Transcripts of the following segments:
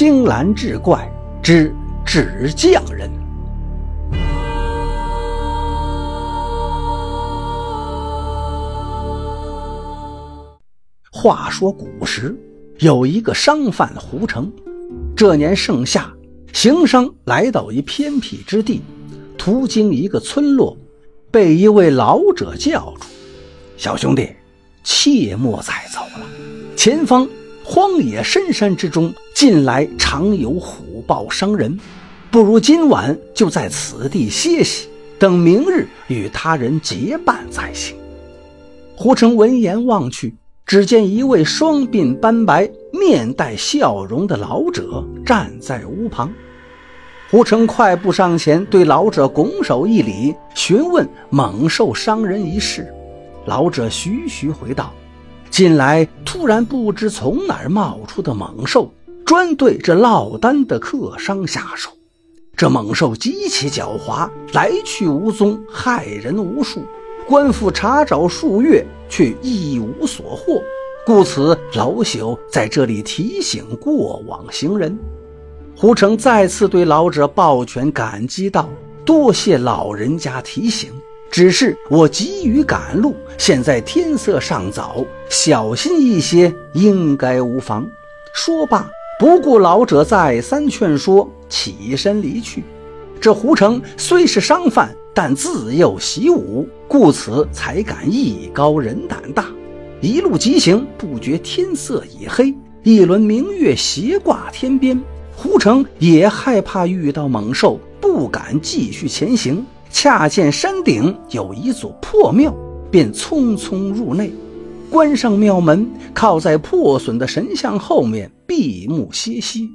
青蓝志怪之纸匠人。话说古时有一个商贩胡成，这年盛夏，行商来到一偏僻之地，途经一个村落，被一位老者叫住：“小兄弟，切莫再走了，前方荒野深山之中，近来常有虎豹伤人，不如今晚就在此地歇息，等明日与他人结伴再行。”胡成闻言望去。只见一位双鬓斑白、面带笑容的老者站在屋旁。胡成快步上前，对老者拱手一礼，询问猛兽伤人一事。老者徐徐回道：“近来突然不知从哪儿冒出的猛兽，专对这落单的客商下手。这猛兽极其狡猾，来去无踪，害人无数。”官府查找数月，却一无所获，故此老朽在这里提醒过往行人。胡成再次对老者抱拳感激道：“多谢老人家提醒，只是我急于赶路，现在天色尚早，小心一些应该无妨。”说罢，不顾老者再三劝说，起身离去。这胡成虽是商贩。但自幼习武，故此才敢艺高人胆大。一路疾行，不觉天色已黑，一轮明月斜挂天边。胡成也害怕遇到猛兽，不敢继续前行。恰见山顶有一座破庙，便匆匆入内，关上庙门，靠在破损的神像后面闭目歇息。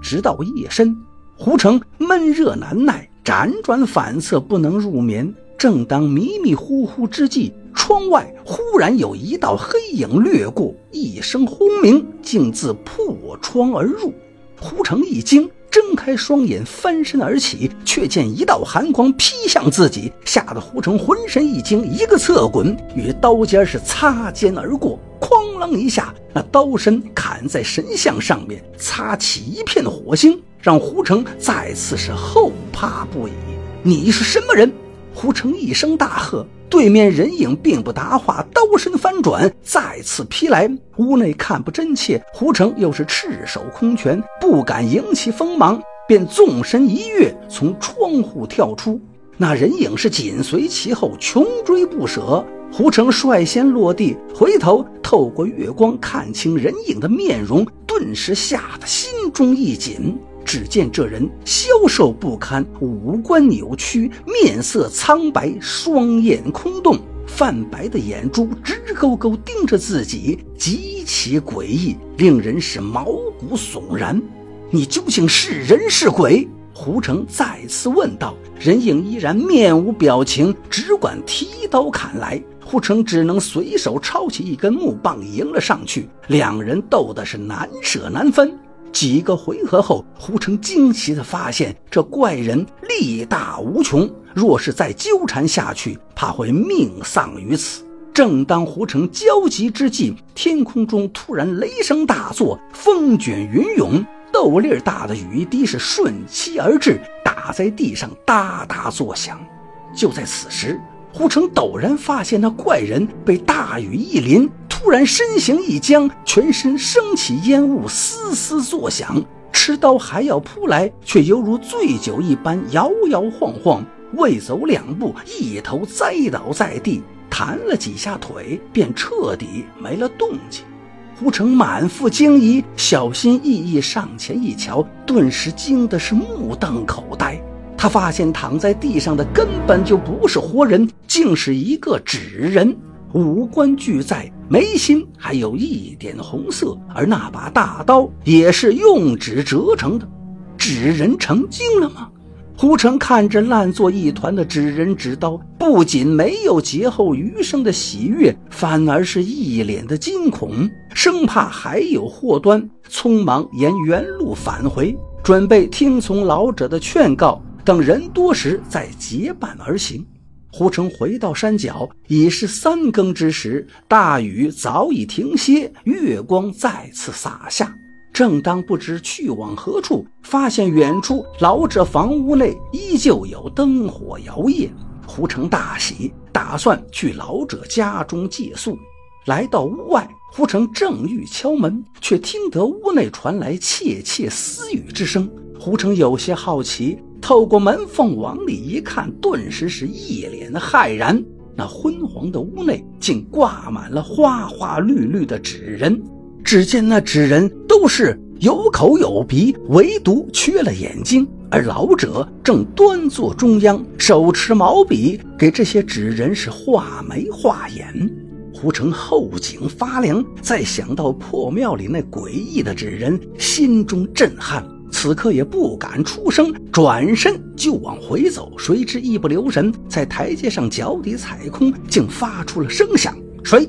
直到夜深，胡成闷热难耐。辗转反侧，不能入眠。正当迷迷糊糊之际，窗外忽然有一道黑影掠过，一声轰鸣，竟自破窗而入。胡成一惊，睁开双眼，翻身而起，却见一道寒光劈向自己，吓得胡成浑身一惊，一个侧滚，与刀尖是擦肩而过。哐啷一下，那刀身砍在神像上面，擦起一片火星。让胡成再次是后怕不已。你是什么人？胡成一声大喝，对面人影并不答话，刀身翻转，再次劈来。屋内看不真切，胡成又是赤手空拳，不敢迎起锋芒，便纵身一跃，从窗户跳出。那人影是紧随其后，穷追不舍。胡成率先落地，回头透过月光看清人影的面容，顿时吓得心中一紧。只见这人消瘦不堪，五官扭曲，面色苍白，双眼空洞，泛白的眼珠直勾勾盯着自己，极其诡异，令人是毛骨悚然。你究竟是人是鬼？胡成再次问道。人影依然面无表情，只管提刀砍来。胡成只能随手抄起一根木棒迎了上去，两人斗的是难舍难分。几个回合后，胡成惊奇地发现，这怪人力大无穷，若是再纠缠下去，怕会命丧于此。正当胡成焦急之际，天空中突然雷声大作，风卷云涌，豆粒大的雨滴是瞬息而至，打在地上哒哒作响。就在此时，胡成陡然发现，那怪人被大雨一淋。突然身形一僵，全身升起烟雾，嘶嘶作响。持刀还要扑来，却犹如醉酒一般摇摇晃晃，未走两步，一头栽倒在地，弹了几下腿，便彻底没了动静。胡成满腹惊疑，小心翼翼上前一瞧，顿时惊的是目瞪口呆。他发现躺在地上的根本就不是活人，竟是一个纸人。五官俱在，眉心还有一点红色，而那把大刀也是用纸折成的。纸人成精了吗？胡成看着烂作一团的纸人纸刀，不仅没有劫后余生的喜悦，反而是一脸的惊恐，生怕还有祸端，匆忙沿原路返回，准备听从老者的劝告，等人多时再结伴而行。胡成回到山脚，已是三更之时，大雨早已停歇，月光再次洒下。正当不知去往何处，发现远处老者房屋内依旧有灯火摇曳。胡成大喜，打算去老者家中借宿。来到屋外，胡成正欲敲门，却听得屋内传来窃窃私语之声。胡成有些好奇，透过门缝往里一看，顿时是一脸骇然。那昏黄的屋内竟挂满了花花绿绿的纸人，只见那纸人都是有口有鼻，唯独缺了眼睛。而老者正端坐中央，手持毛笔，给这些纸人是画眉画眼。胡成后颈发凉，再想到破庙里那诡异的纸人，心中震撼。此刻也不敢出声，转身就往回走。谁知一不留神，在台阶上脚底踩空，竟发出了声响。谁？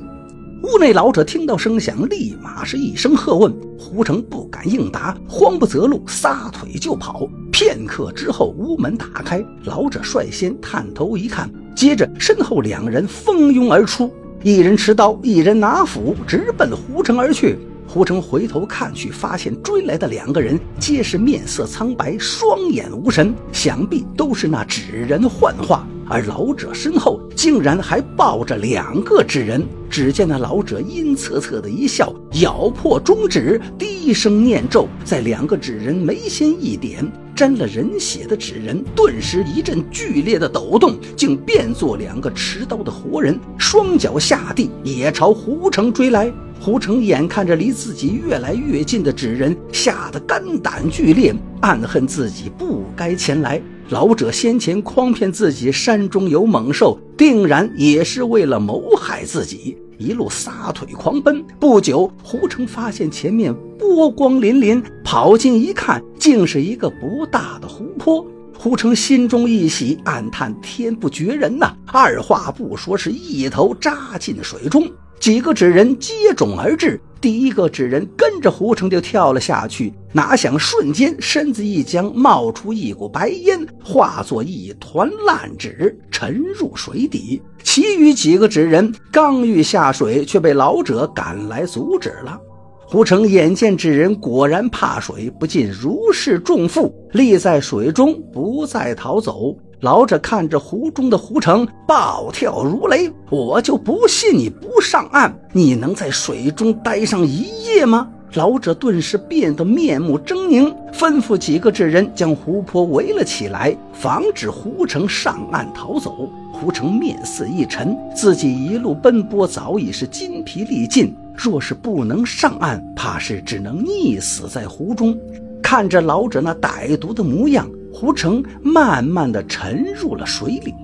屋内老者听到声响，立马是一声喝问。胡成不敢应答，慌不择路，撒腿就跑。片刻之后，屋门打开，老者率先探头一看，接着身后两人蜂拥而出，一人持刀，一人拿斧，直奔胡成而去。胡成回头看去，发现追来的两个人皆是面色苍白，双眼无神，想必都是那纸人幻化。而老者身后竟然还抱着两个纸人。只见那老者阴恻恻的一笑，咬破中指，低声念咒，在两个纸人眉心一点，沾了人血的纸人顿时一阵剧烈的抖动，竟变作两个持刀的活人，双脚下地，也朝胡成追来。胡成眼看着离自己越来越近的纸人，吓得肝胆俱裂，暗恨自己不该前来。老者先前诓骗自己山中有猛兽，定然也是为了谋害自己。一路撒腿狂奔，不久，胡成发现前面波光粼粼，跑近一看，竟是一个不大的湖泊。胡成心中一喜，暗叹天不绝人呐！二话不说，是一头扎进水中。几个纸人接踵而至，第一个纸人跟着胡成就跳了下去，哪想瞬间身子一僵，冒出一股白烟，化作一团烂纸沉入水底。其余几个纸人刚欲下水，却被老者赶来阻止了。胡成眼见纸人果然怕水，不禁如释重负，立在水中不再逃走。老者看着湖中的胡成，暴跳如雷：“我就不信你不上岸！你能在水中待上一夜吗？”老者顿时变得面目狰狞，吩咐几个纸人将湖泊围了起来，防止胡成上岸逃走。胡成面色一沉，自己一路奔波早已是筋疲力尽，若是不能上岸，怕是只能溺死在湖中。看着老者那歹毒的模样。胡成慢慢的沉入了水里，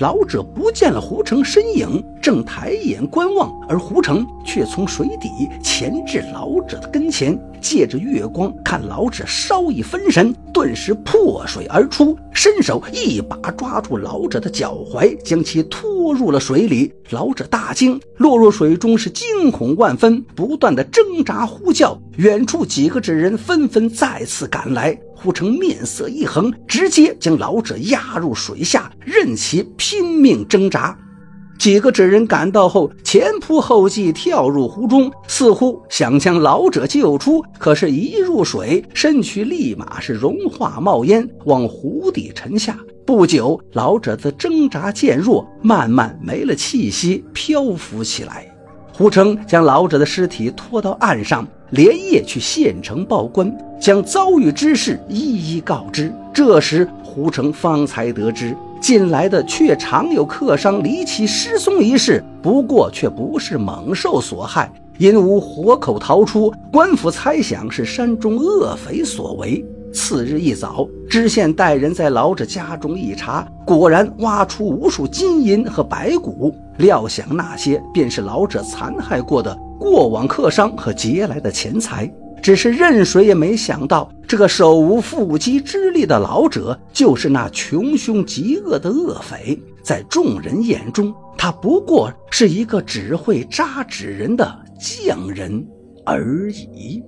老者不见了胡成身影，正抬眼观望，而胡成却从水底潜至老者的跟前，借着月光看老者稍一分神，顿时破水而出，伸手一把抓住老者的脚踝，将其拖入了水里。老者大惊，落入水中是惊恐万分，不断的挣扎呼叫。远处几个纸人纷纷再次赶来。胡成面色一横，直接将老者压入水下，任其拼命挣扎。几个纸人赶到后，前仆后继跳入湖中，似乎想将老者救出。可是，一入水，身躯立马是融化冒烟，往湖底沉下。不久，老者的挣扎渐弱，慢慢没了气息，漂浮起来。胡成将老者的尸体拖到岸上。连夜去县城报官，将遭遇之事一一告知。这时，胡成方才得知，进来的却常有客商离奇失踪一事，不过却不是猛兽所害，因无活口逃出，官府猜想是山中恶匪所为。次日一早，知县带人在老者家中一查，果然挖出无数金银和白骨，料想那些便是老者残害过的。过往客商和劫来的钱财，只是任谁也没想到，这个手无缚鸡之力的老者，就是那穷凶极恶的恶匪。在众人眼中，他不过是一个只会扎纸人的匠人而已。